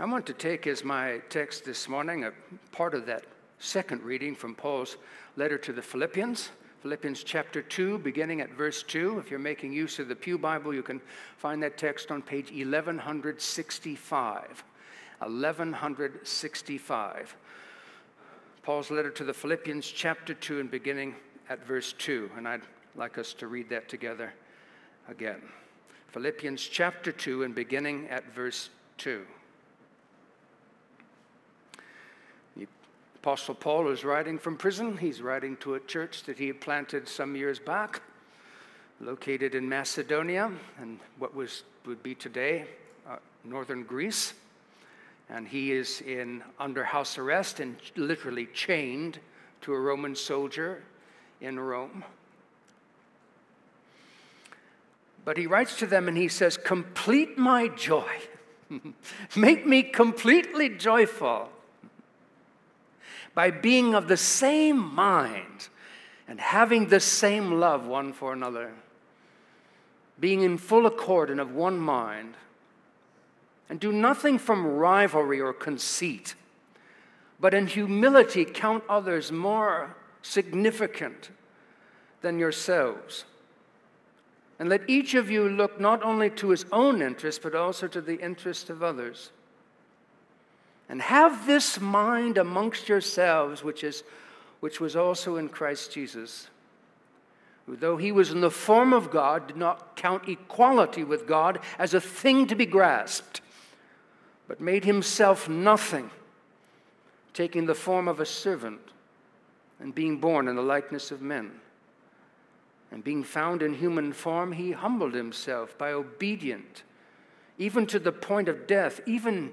I want to take as my text this morning a part of that second reading from Paul's letter to the Philippians. Philippians chapter 2, beginning at verse 2. If you're making use of the Pew Bible, you can find that text on page 1165. 1165. Paul's letter to the Philippians chapter 2 and beginning at verse 2. And I'd like us to read that together again. Philippians chapter 2 and beginning at verse 2. Apostle Paul is writing from prison. He's writing to a church that he had planted some years back, located in Macedonia and what was, would be today uh, northern Greece. And he is in under house arrest and literally chained to a Roman soldier in Rome. But he writes to them and he says, Complete my joy. Make me completely joyful by being of the same mind and having the same love one for another, being in full accord and of one mind. And do nothing from rivalry or conceit, but in humility count others more significant than yourselves. And let each of you look not only to his own interest, but also to the interest of others. And have this mind amongst yourselves, which, is, which was also in Christ Jesus, who, though he was in the form of God, did not count equality with God as a thing to be grasped, but made himself nothing, taking the form of a servant and being born in the likeness of men. And being found in human form, he humbled himself by obedient, even to the point of death, even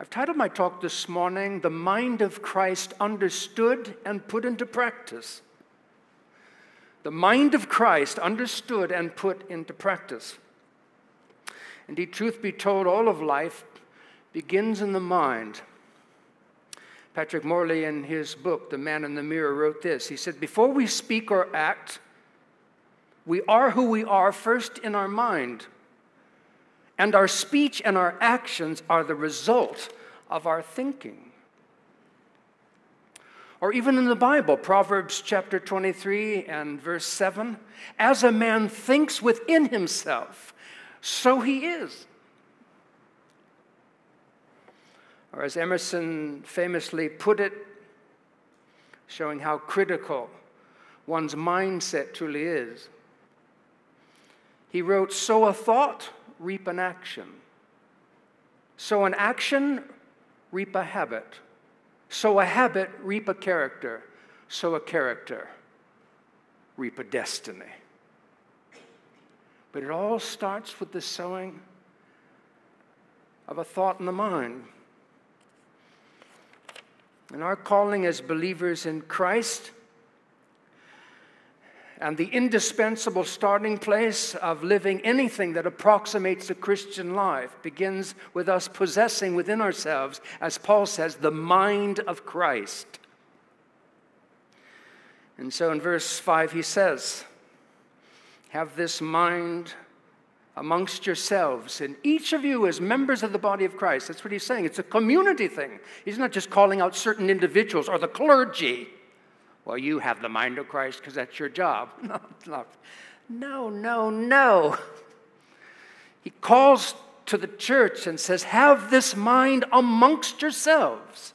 I've titled my talk this morning, The Mind of Christ Understood and Put into Practice. The mind of Christ understood and put into practice. Indeed, truth be told, all of life begins in the mind. Patrick Morley, in his book, The Man in the Mirror, wrote this. He said, Before we speak or act, we are who we are first in our mind. And our speech and our actions are the result of our thinking. Or even in the Bible, Proverbs chapter 23 and verse 7 as a man thinks within himself, so he is. Or as Emerson famously put it, showing how critical one's mindset truly is. He wrote, So a thought, reap an action. Sow an action, reap a habit. Sow a habit, reap a character. Sow a character, reap a destiny. But it all starts with the sowing of a thought in the mind. And our calling as believers in Christ and the indispensable starting place of living anything that approximates the Christian life begins with us possessing within ourselves, as Paul says, the mind of Christ. And so in verse 5, he says, Have this mind amongst yourselves, and each of you as members of the body of Christ. That's what he's saying. It's a community thing. He's not just calling out certain individuals or the clergy well, you have the mind of Christ because that's your job. No, no, no, no, no. He calls to the church and says, Have this mind amongst yourselves,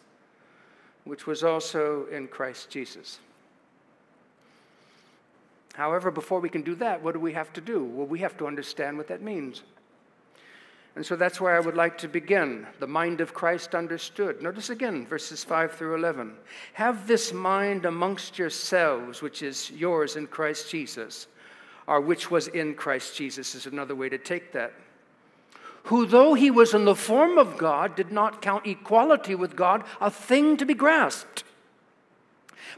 which was also in Christ Jesus. However, before we can do that, what do we have to do? Well, we have to understand what that means. And so that's where I would like to begin. The mind of Christ understood. Notice again verses 5 through 11. Have this mind amongst yourselves, which is yours in Christ Jesus, or which was in Christ Jesus, is another way to take that. who, though he was in the form of God, did not count equality with God a thing to be grasped.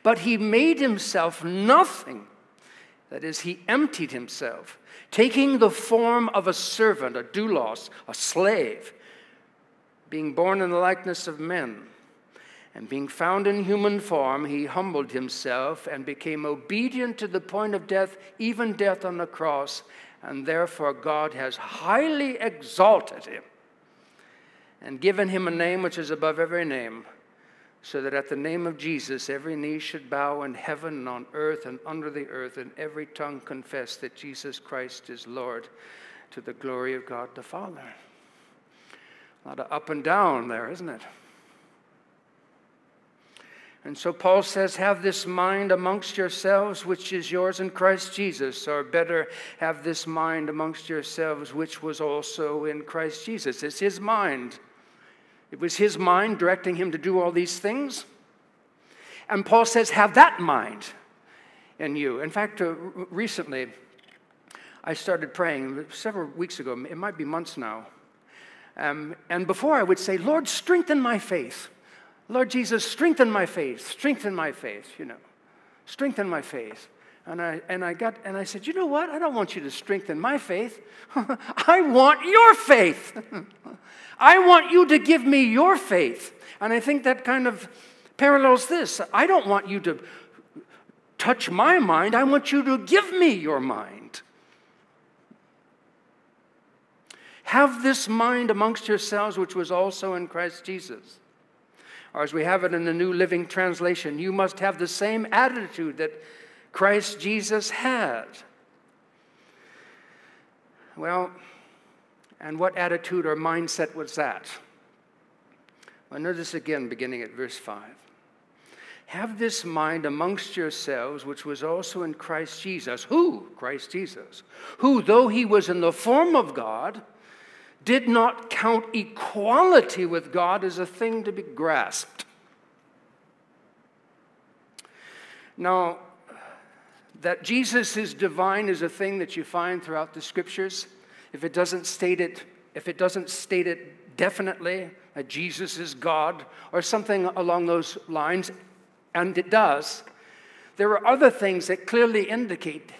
But he made himself nothing. That is, he emptied himself, taking the form of a servant, a doulos, a slave, being born in the likeness of men. And being found in human form, he humbled himself and became obedient to the point of death, even death on the cross and therefore God has highly exalted him and given him a name which is above every name, so that at the name of Jesus every knee should bow in heaven and on earth and under the earth, and every tongue confess that Jesus Christ is Lord to the glory of God the Father. A lot of up and down there, isn't it? And so Paul says, Have this mind amongst yourselves, which is yours in Christ Jesus, or better, have this mind amongst yourselves, which was also in Christ Jesus. It's his mind. It was his mind directing him to do all these things. And Paul says, Have that mind in you. In fact, uh, recently, I started praying several weeks ago, it might be months now. Um, and before I would say, Lord, strengthen my faith. Lord Jesus, strengthen my faith, strengthen my faith, you know, strengthen my faith. And I, and I got, and I said, you know what? I don't want you to strengthen my faith. I want your faith. I want you to give me your faith. And I think that kind of parallels this. I don't want you to touch my mind. I want you to give me your mind. Have this mind amongst yourselves, which was also in Christ Jesus or as we have it in the New Living Translation, you must have the same attitude that Christ Jesus had. Well, and what attitude or mindset was that? Well, notice again, beginning at verse 5. Have this mind amongst yourselves, which was also in Christ Jesus. Who? Christ Jesus. Who, though he was in the form of God, did not count equality with God as a thing to be grasped. Now, that Jesus is divine is a thing that you find throughout the scriptures. If it doesn't state it, if it doesn't state it definitely, that Jesus is God or something along those lines, and it does, there are other things that clearly indicate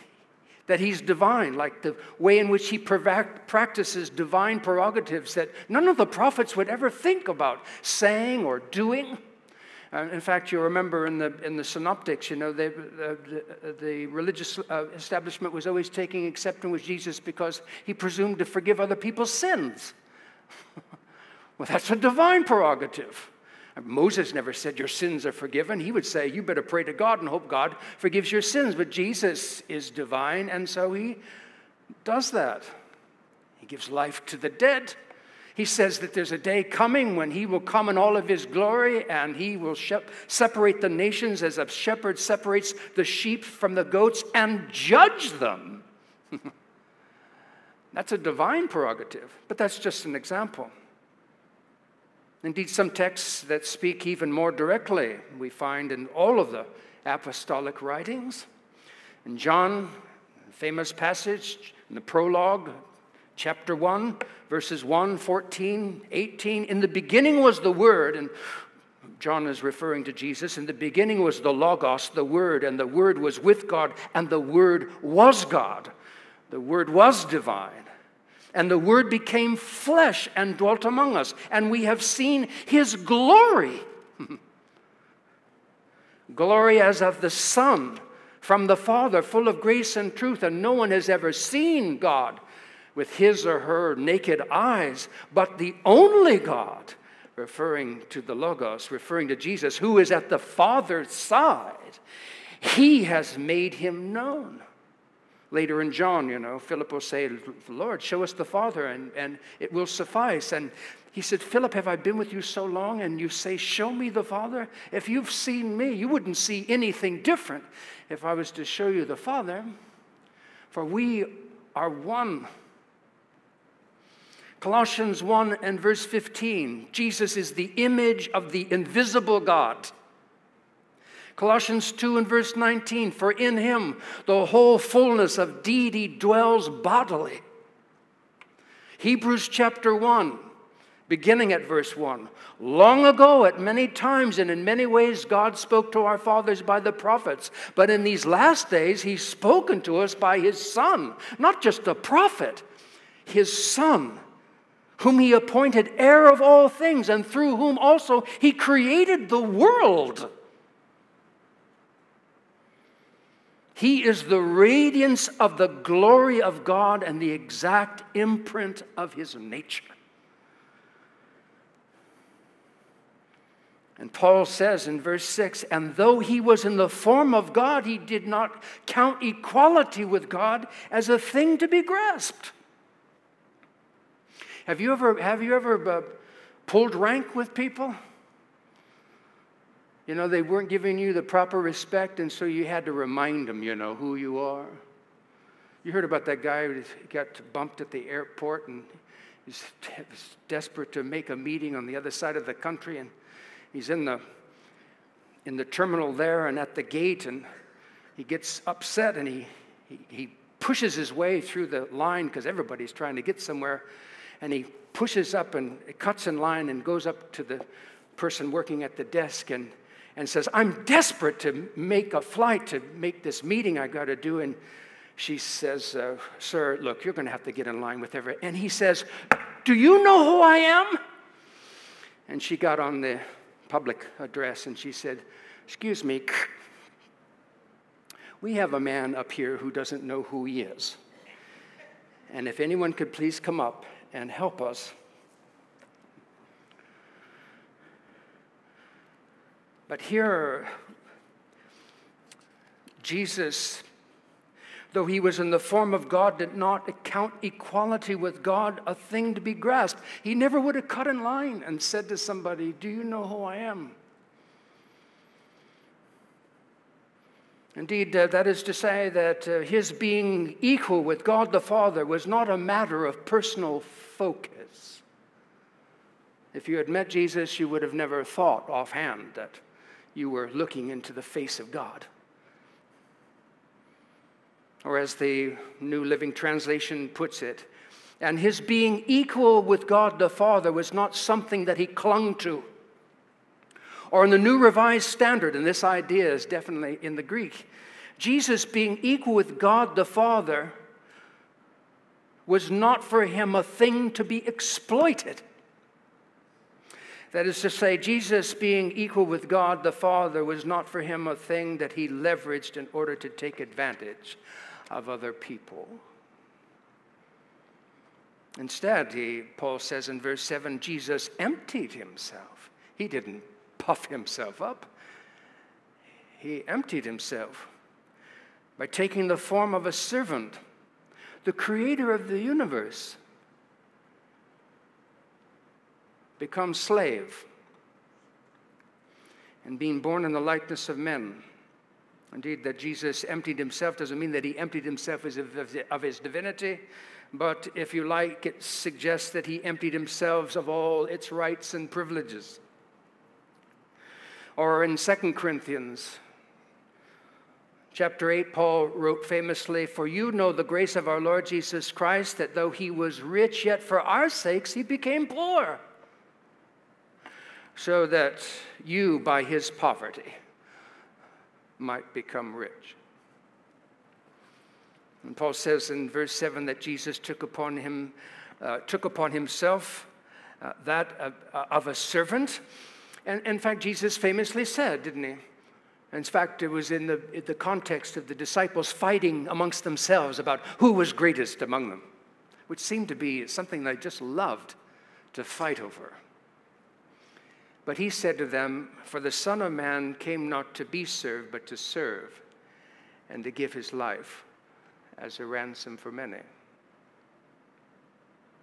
that he's divine, like the way in which he practices divine prerogatives that none of the prophets would ever think about saying or doing. In fact, you remember in the, in the synoptics, you know, the, the, religious uh, establishment was always taking exception with Jesus because he presumed to forgive other people's sins. well, that's a divine prerogative. Moses never said, Your sins are forgiven. He would say, You better pray to God and hope God forgives your sins. But Jesus is divine, and so he does that. He gives life to the dead. He says that there's a day coming when he will come in all of his glory and he will separate the nations as a shepherd separates the sheep from the goats and judge them. that's a divine prerogative, but that's just an example. Indeed, some texts that speak even more directly we find in all of the apostolic writings. In John, famous passage in the prologue, chapter 1, verses 1, 14, 18. In the beginning was the Word, and John is referring to Jesus. In the beginning was the Logos, the Word, and the Word was with God, and the Word was God. The Word was divine. And the Word became flesh and dwelt among us, and we have seen His glory. glory as of the Son from the Father, full of grace and truth, and no one has ever seen God with his or her naked eyes, but the only God, referring to the Logos, referring to Jesus, who is at the Father's side, he has made him known. Later in John, you know, Philip will say, Lord, show us the Father, and, and it will suffice. And he said, Philip, have I been with you so long? And you say, Show me the Father? If you've seen me, you wouldn't see anything different if I was to show you the Father. For we are one. Colossians 1 and verse 15 Jesus is the image of the invisible God. Colossians 2 and verse 19, for in him the whole fullness of deity dwells bodily. Hebrews chapter 1, beginning at verse 1. Long ago, at many times and in many ways, God spoke to our fathers by the prophets. But in these last days, He's spoken to us by His Son, not just a prophet, His Son, whom He appointed heir of all things, and through whom also He created the world. He is the radiance of the glory of God and the exact imprint of His nature. And Paul says in verse 6 And though he was in the form of God, he did not count equality with God as a thing to be grasped. Have you ever, have you ever uh, pulled rank with people? You know, they weren't giving you the proper respect, and so you had to remind them, you know, who you are. You heard about that guy who got bumped at the airport and he's desperate to make a meeting on the other side of the country, and he's in the in the terminal there and at the gate, and he gets upset and he he, he pushes his way through the line because everybody's trying to get somewhere, and he pushes up and cuts in line and goes up to the person working at the desk and and says, I'm desperate to make a flight to make this meeting I got to do. And she says, uh, Sir, look, you're going to have to get in line with everyone. And he says, Do you know who I am? And she got on the public address and she said, Excuse me, we have a man up here who doesn't know who he is. And if anyone could please come up and help us. But here, Jesus, though he was in the form of God, did not account equality with God a thing to be grasped. He never would have cut in line and said to somebody, Do you know who I am? Indeed, uh, that is to say that uh, his being equal with God the Father was not a matter of personal focus. If you had met Jesus, you would have never thought offhand that you were looking into the face of God. Or as the New Living Translation puts it, and his being equal with God the Father was not something that he clung to. Or in the New Revised Standard, and this idea is definitely in the Greek, Jesus being equal with God the Father was not for him a thing to be exploited. That is to say, Jesus being equal with God the Father was not for him a thing that he leveraged in order to take advantage of other people. Instead, he, Paul says in verse 7 Jesus emptied himself. He didn't puff himself up, he emptied himself by taking the form of a servant, the creator of the universe become slave and being born in the likeness of men. Indeed, that Jesus emptied himself doesn't mean that he emptied himself of his divinity, but if you like, it suggests that he emptied himself of all its rights and privileges. Or in 2 Corinthians chapter 8, Paul wrote famously, For you know the grace of our Lord Jesus Christ, that though he was rich, yet for our sakes he became poor so that you, by his poverty, might become rich. And Paul says in verse 7 that Jesus took upon him, uh, took upon himself uh, that of, uh, of a servant. And in fact, Jesus famously said, didn't he? In fact, it was in the, in the context of the disciples fighting amongst themselves about who was greatest among them, which seemed to be something they just loved to fight over. But he said to them, For the Son of Man came not to be served, but to serve, and to give his life as a ransom for many.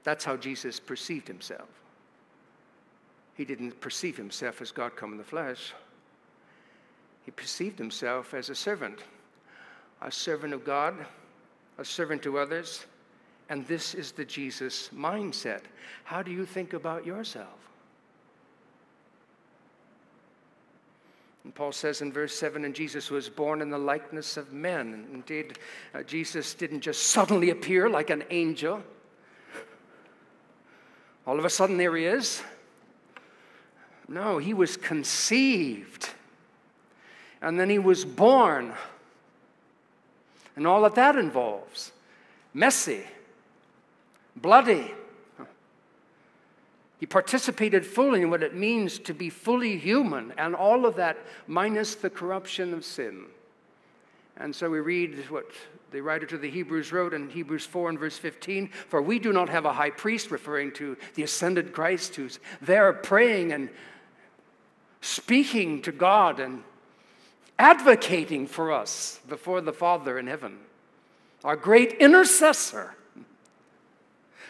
That's how Jesus perceived himself. He didn't perceive himself as God come in the flesh. He perceived himself as a servant, a servant of God, a servant to others. And this is the Jesus mindset. How do you think about yourself? And Paul says in verse 7 and Jesus was born in the likeness of men. Indeed, uh, Jesus didn't just suddenly appear like an angel. All of a sudden, there he is. No, he was conceived. And then he was born. And all that that involves messy, bloody. He participated fully in what it means to be fully human, and all of that minus the corruption of sin. And so we read what the writer to the Hebrews wrote in Hebrews 4 and verse 15 For we do not have a high priest, referring to the ascended Christ, who's there praying and speaking to God and advocating for us before the Father in heaven, our great intercessor.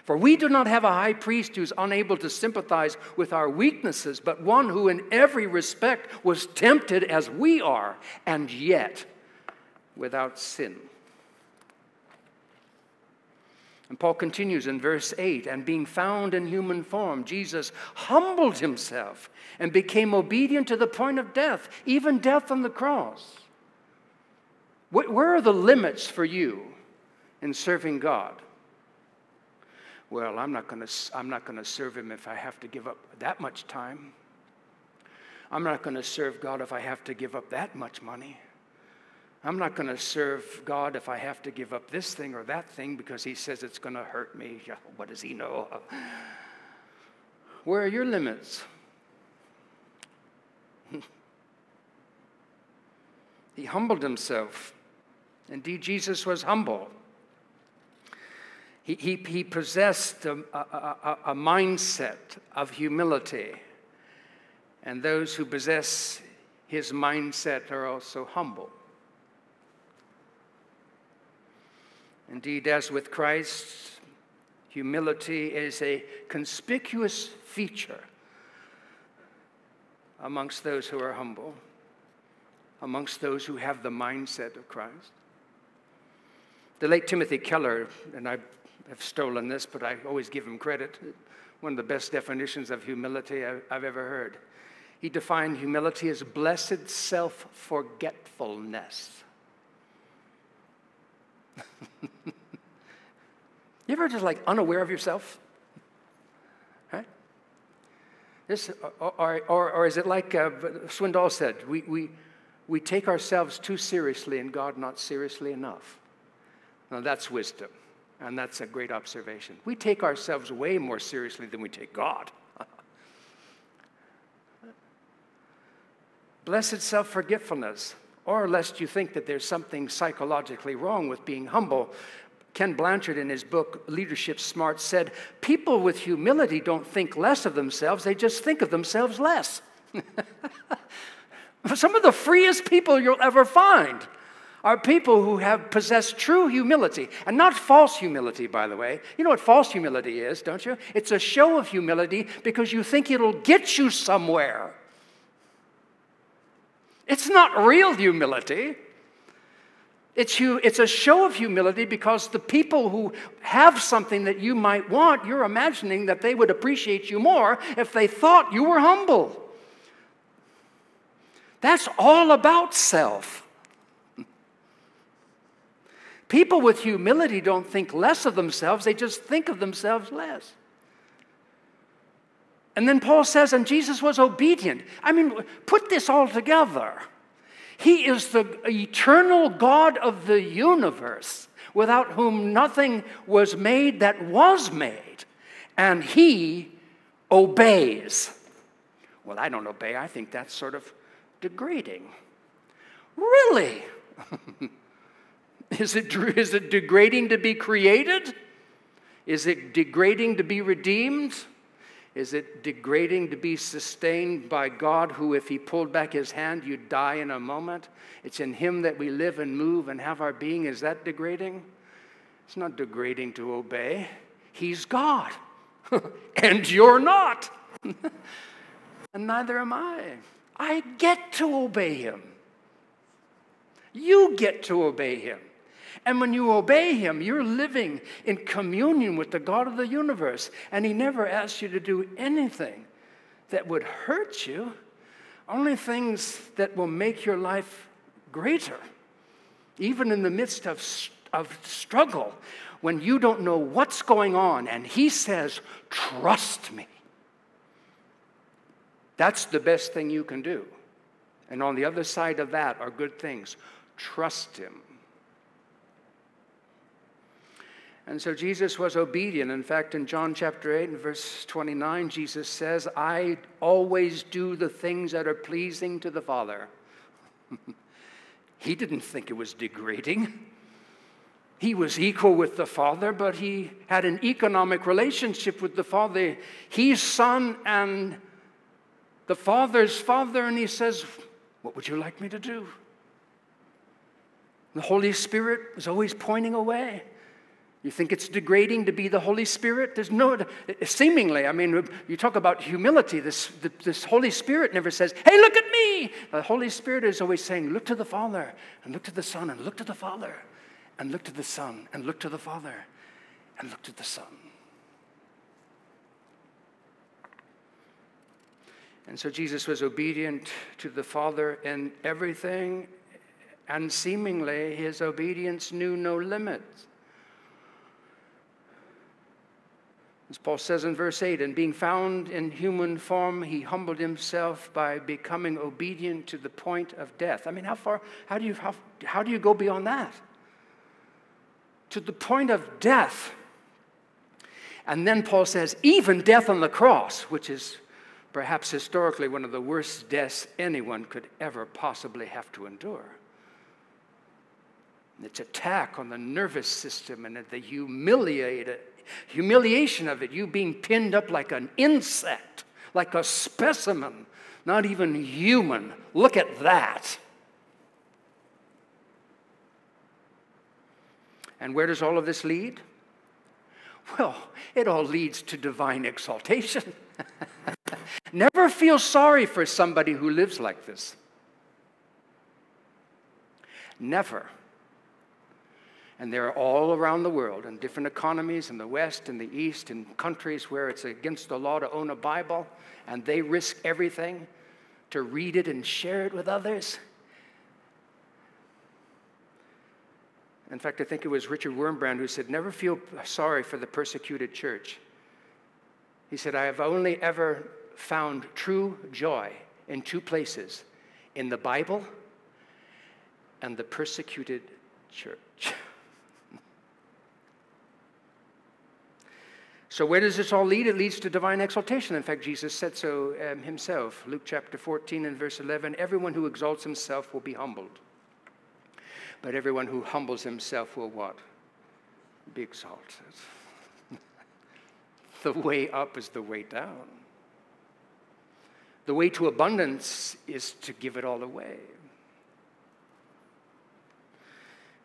For we do not have a high priest who's unable to sympathize with our weaknesses, but one who in every respect was tempted as we are, and yet without sin. And Paul continues in verse 8 and being found in human form, Jesus humbled himself and became obedient to the point of death, even death on the cross. Where are the limits for you in serving God? Well, I'm not going to I'm not going to serve him if I have to give up that much time. I'm not going to serve God if I have to give up that much money. I'm not going to serve God if I have to give up this thing or that thing because He says it's going to hurt me. What does He know? Where are your limits? he humbled himself. Indeed, Jesus was humble. He, he, he possessed a, a, a, a mindset of humility. And those who possess his mindset are also humble. Indeed, as with Christ, humility is a conspicuous feature amongst those who are humble, amongst those who have the mindset of Christ. The late Timothy Keller, and I have stolen this, but I always give him credit, one of the best definitions of humility I've ever heard. He defined humility as blessed self forgetfulness. you ever just like unaware of yourself? Right? This, or, or, or is it like uh, Swindoll said, we, we, we take ourselves too seriously and God not seriously enough? Now that's wisdom, and that's a great observation. We take ourselves way more seriously than we take God. Blessed self forgetfulness or lest you think that there's something psychologically wrong with being humble. Ken Blanchard, in his book Leadership Smart, said, People with humility don't think less of themselves, they just think of themselves less. Some of the freest people you'll ever find are people who have possessed true humility, and not false humility, by the way. You know what false humility is, don't you? It's a show of humility because you think it'll get you somewhere. It's not real humility. It's, it's a show of humility because the people who have something that you might want, you're imagining that they would appreciate you more if they thought you were humble. That's all about self. People with humility don't think less of themselves, they just think of themselves less. And then Paul says, and Jesus was obedient. I mean, put this all together. He is the eternal God of the universe, without whom nothing was made that was made. And he obeys. Well, I don't obey. I think that's sort of degrading. Really? is, it, is it degrading to be created? Is it degrading to be redeemed? Is it degrading to be sustained by God, who, if He pulled back His hand, you'd die in a moment? It's in Him that we live and move and have our being. Is that degrading? It's not degrading to obey. He's God, and you're not. and neither am I. I get to obey Him. You get to obey Him. And when you obey Him, you're living in communion with the God of the universe. And He never asks you to do anything that would hurt you, only things that will make your life greater, even in the midst of, of struggle. when you don't know what's going on and He says, Trust me. That's the best thing you can do. And on the other side of that are good things. Trust Him. And so Jesus was obedient. In fact, in John chapter 8 and verse 29, Jesus says, I always do the things that are pleasing to the Father. he didn't think it was degrading. He was equal with the Father, but he had an economic relationship with the Father. He's Son and the Father's Father, and he says, What would you like me to do? The Holy Spirit was always pointing away. You think it's degrading to be the Holy Spirit? There's no, seemingly, I mean, you talk about humility. This, this Holy Spirit never says, hey, look at me. The Holy Spirit is always saying, look to the Father, and look to the Son, and look to the Father, and look to the Son, and look to the Father, and look to the Son. And so Jesus was obedient to the Father in everything, and seemingly his obedience knew no limits. As Paul says in verse 8, and being found in human form, he humbled himself by becoming obedient to the point of death. I mean, how far, how do you, how, how do you go beyond that? To the point of death. And then Paul says, even death on the cross, which is perhaps historically one of the worst deaths anyone could ever possibly have to endure. Its attack on the nervous system and the humiliated humiliation of it, you being pinned up like an insect, like a specimen, not even human. Look at that. And where does all of this lead? Well, it all leads to divine exaltation. Never feel sorry for somebody who lives like this. Never. And they're all around the world in different economies in the West and the East, in countries where it's against the law to own a Bible, and they risk everything to read it and share it with others. In fact, I think it was Richard Wurmbrand who said, Never feel sorry for the persecuted church. He said, I have only ever found true joy in two places in the Bible and the persecuted church. So, where does this all lead? It leads to divine exaltation. In fact, Jesus said so um, himself. Luke chapter 14 and verse 11 Everyone who exalts himself will be humbled. But everyone who humbles himself will what? Be exalted. the way up is the way down. The way to abundance is to give it all away.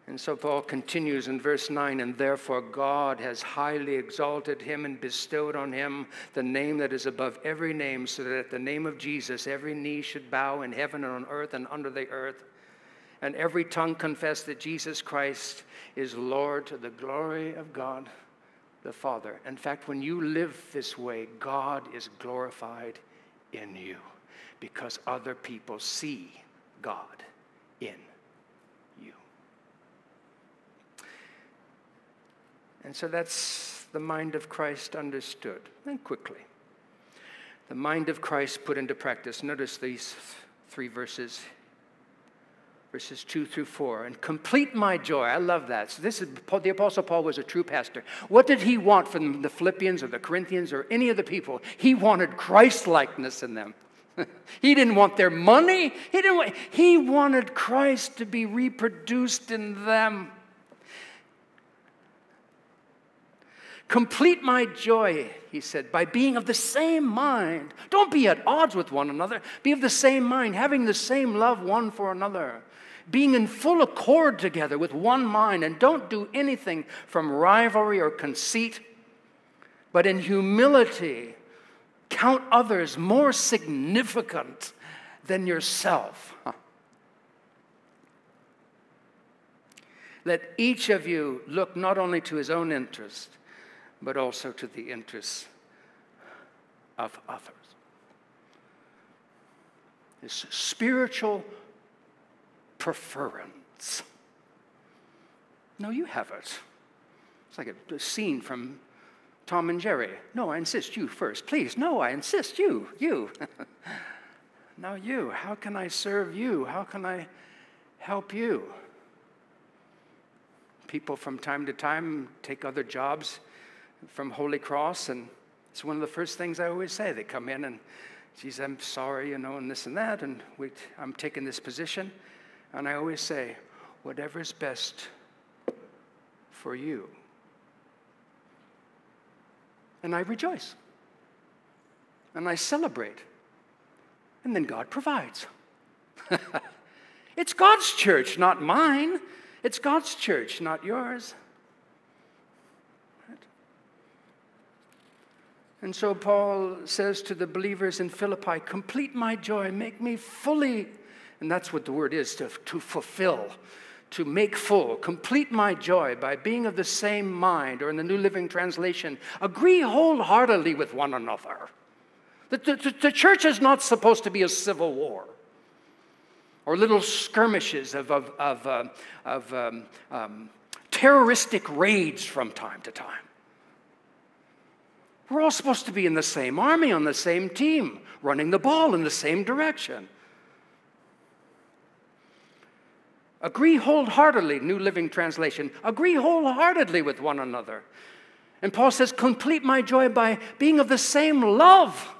And so Paul continues in verse 9, and therefore God has highly exalted him and bestowed on him the name that is above every name, so that at the name of Jesus every knee should bow in heaven and on earth and under the earth, and every tongue confess that Jesus Christ is Lord to the glory of God the Father. In fact, when you live this way, God is glorified in you because other people see God in And so that's the mind of Christ understood. And quickly, the mind of Christ put into practice. Notice these three verses. Verses 2 through 4 and complete my joy. I love that. So this is the apostle paul was a true pastor. What did he want from the philippians or the corinthians or any of the people? He wanted christ likeness in them. He didn't want their money. He didn't want, he wanted christ to be reproduced in them Complete my joy, he said, by being of the same mind. Don't be at odds with one another. Be of the same mind, having the same love one for another, being in full accord together with one mind, and don't do anything from rivalry or conceit, but in humility count others more significant than yourself. Let each of you look not only to his own interest, but also to the interests of others. This spiritual preference. No, you have it. It's like a, a scene from Tom and Jerry. No, I insist you first. Please, no, I insist you, you. now you. How can I serve you? How can I help you? People from time to time take other jobs from Holy Cross, and it's one of the first things I always say. They come in and, geez, I'm sorry, you know, and this and that, and we, I'm taking this position. And I always say, whatever is best for you. And I rejoice. And I celebrate. And then God provides. it's God's church, not mine. It's God's church, not yours. And so Paul says to the believers in Philippi, Complete my joy, make me fully, and that's what the word is to, to fulfill to make full, complete my joy by being of the same mind, or in the New Living Translation, agree wholeheartedly with one another. The, the, the church is not supposed to be a civil war or little skirmishes of, of, of, uh, of um, um, terroristic raids from time to time. We're all supposed to be in the same army, on the same team, running the ball in the same direction. Agree wholeheartedly, New Living Translation. Agree wholeheartedly with one another. And Paul says, complete my joy by being of the same love.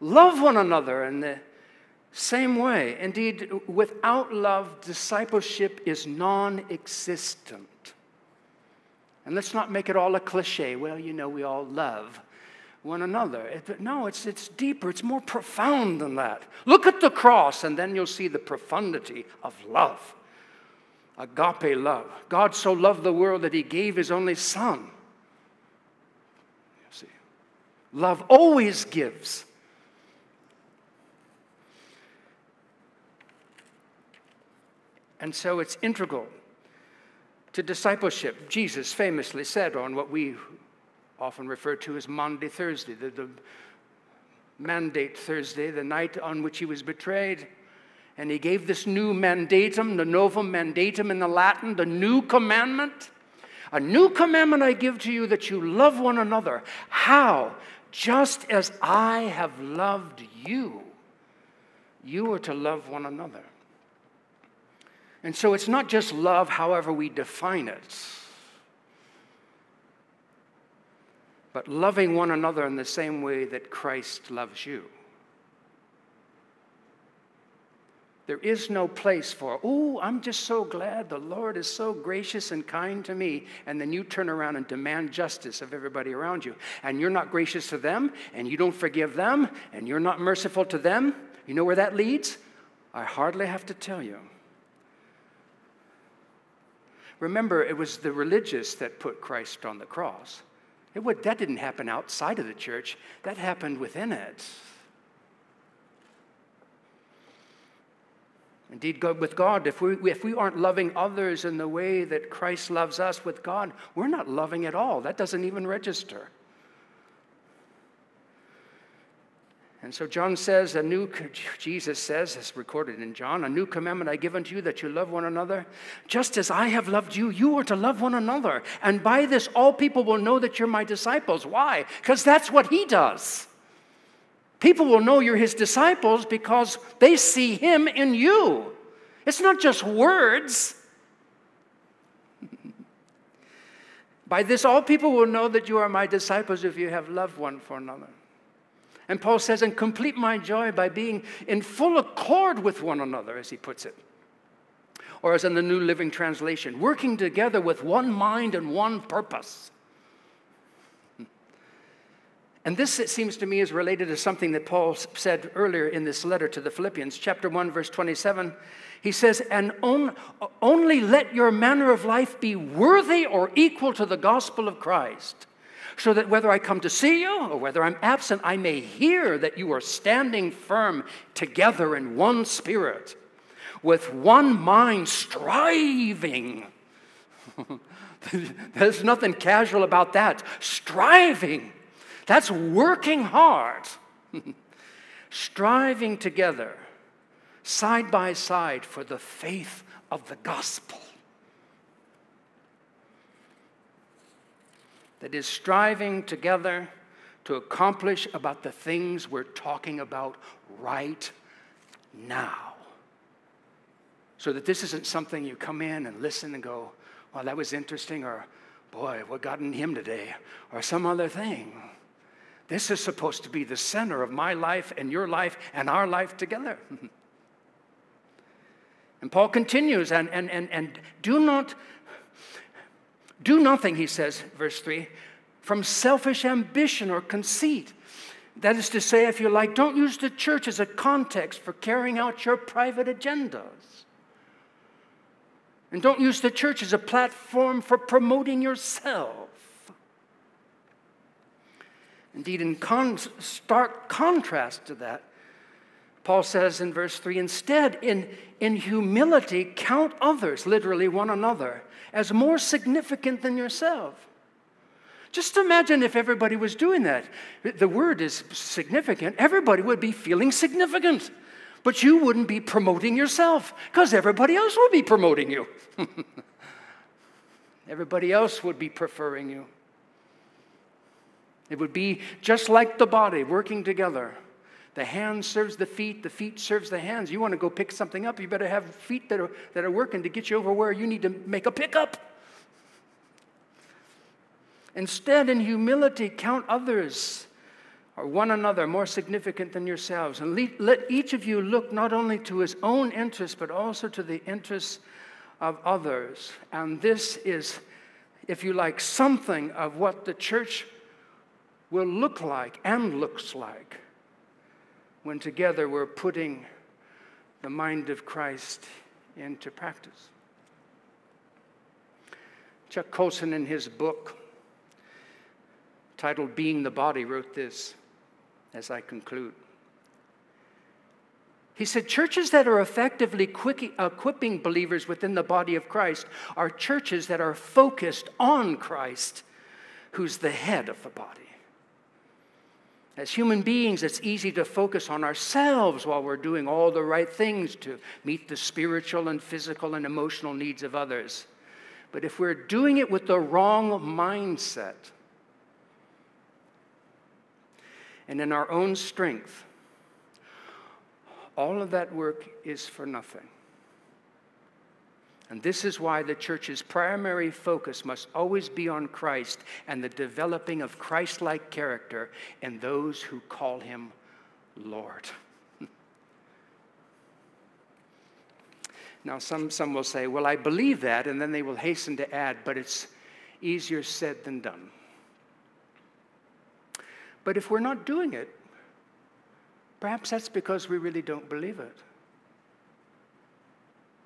Love one another in the same way. Indeed, without love, discipleship is non existent. And let's not make it all a cliche. Well, you know, we all love one another. It, no, it's, it's deeper, it's more profound than that. Look at the cross, and then you'll see the profundity of love. Agape love. God so loved the world that he gave his only Son. You see, love always gives. And so it's integral to discipleship. Jesus famously said on what we often refer to as Maundy Thursday, the, the mandate Thursday, the night on which he was betrayed. And he gave this new mandatum, the novum mandatum in the Latin, the new commandment. A new commandment I give to you that you love one another. How? Just as I have loved you, you are to love one another. And so it's not just love, however we define it. but loving one another in the same way that Christ loves you. There is no place for, oh, I'm just so glad the Lord is so gracious and kind to me. And then you turn around and demand justice of everybody around you. And you're not gracious to them, and you don't forgive them, and you're not merciful to them. You know where that leads? I hardly have to tell you. Remember, it was the religious that put Christ on the cross. Would, that didn't happen outside of the church, that happened within it. Indeed, with God, if we, if we aren't loving others in the way that Christ loves us with God, we're not loving at all. That doesn't even register. And so John says, a new, Jesus says, as recorded in John, a new commandment I give unto you that you love one another. Just as I have loved you, you are to love one another. And by this, all people will know that you're my disciples. Why? Because that's what he does. People will know you're his disciples because they see him in you. It's not just words. by this, all people will know that you are my disciples if you have loved one for another. And Paul says, and complete my joy by being in full accord with one another, as he puts it. Or as in the New Living Translation, working together with one mind and one purpose. And this, it seems to me, is related to something that Paul said earlier in this letter to the Philippians, chapter 1, verse 27. He says, And on, only let your manner of life be worthy or equal to the gospel of Christ so that whether I come to see you or whether I'm absent, I may hear that you are standing firm together in one spirit, with one mind, striving. There's nothing casual about that. Striving. That's working hard. striving together, side by side, for the faith of the gospel. That is striving together to accomplish about the things we're talking about right now. So that this isn't something you come in and listen and go, well, that was interesting, or boy, what got in him today, or some other thing. This is supposed to be the center of my life and your life and our life together. and Paul continues, and, and, and, and do not do nothing, he says, verse 3, from selfish ambition or conceit. That is to say, if you like, don't use the church as a context for carrying out your private agendas. And don't use the church as a platform for promoting yourself. Indeed, in con- stark contrast to that, Paul says in verse 3 instead, in, in humility, count others, literally one another, as more significant than yourself. Just imagine if everybody was doing that. The word is significant. Everybody would be feeling significant, but you wouldn't be promoting yourself because everybody else would be promoting you. everybody else would be preferring you. It would be just like the body working together. The hand serves the feet, the feet serves the hands. You want to go pick something up, you better have feet that are, that are working to get you over where you need to make a pickup. Instead, in humility, count others or one another more significant than yourselves. And let each of you look not only to his own interests, but also to the interests of others. And this is, if you like, something of what the church will look like and looks like when together we're putting the mind of Christ into practice. Chuck Colson, in his book titled Being the Body, wrote this as I conclude. He said, Churches that are effectively equipping believers within the body of Christ are churches that are focused on Christ, who's the head of the body. As human beings, it's easy to focus on ourselves while we're doing all the right things to meet the spiritual and physical and emotional needs of others. But if we're doing it with the wrong mindset and in our own strength, all of that work is for nothing. And this is why the church's primary focus must always be on Christ and the developing of Christ like character in those who call him Lord. now, some, some will say, Well, I believe that, and then they will hasten to add, But it's easier said than done. But if we're not doing it, perhaps that's because we really don't believe it.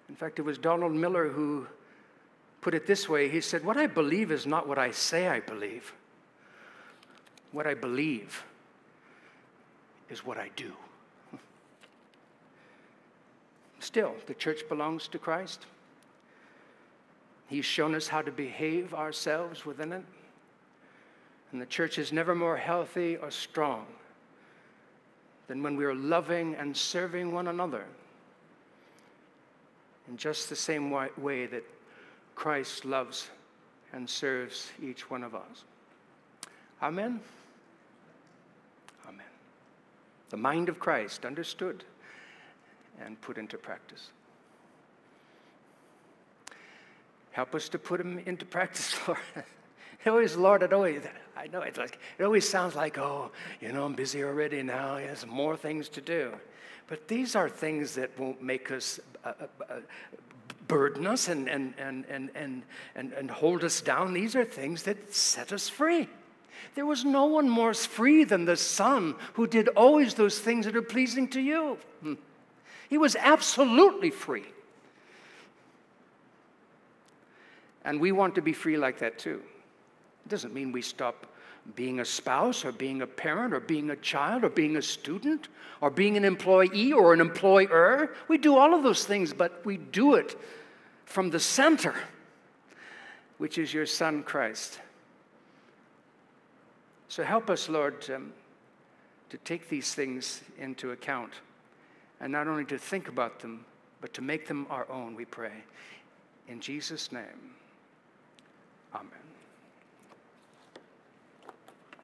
In fact, it was Donald Miller who put it this way He said, What I believe is not what I say I believe. What I believe is what I do. Still, the church belongs to Christ. He's shown us how to behave ourselves within it. And the church is never more healthy or strong than when we are loving and serving one another in just the same way that Christ loves and serves each one of us. Amen. Amen. The mind of Christ understood and put into practice. Help us to put them into practice, Lord. it always, Lord, it always, I know it's like, it always sounds like, oh, you know, I'm busy already now. There's more things to do. But these are things that won't make us uh, uh, uh, burden us and, and, and, and, and, and, and hold us down. These are things that set us free. There was no one more free than the Son who did always those things that are pleasing to you. Hmm. He was absolutely free. And we want to be free like that too. It doesn't mean we stop being a spouse or being a parent or being a child or being a student or being an employee or an employer. We do all of those things, but we do it from the center, which is your Son, Christ. So help us, Lord, um, to take these things into account and not only to think about them, but to make them our own, we pray. In Jesus' name.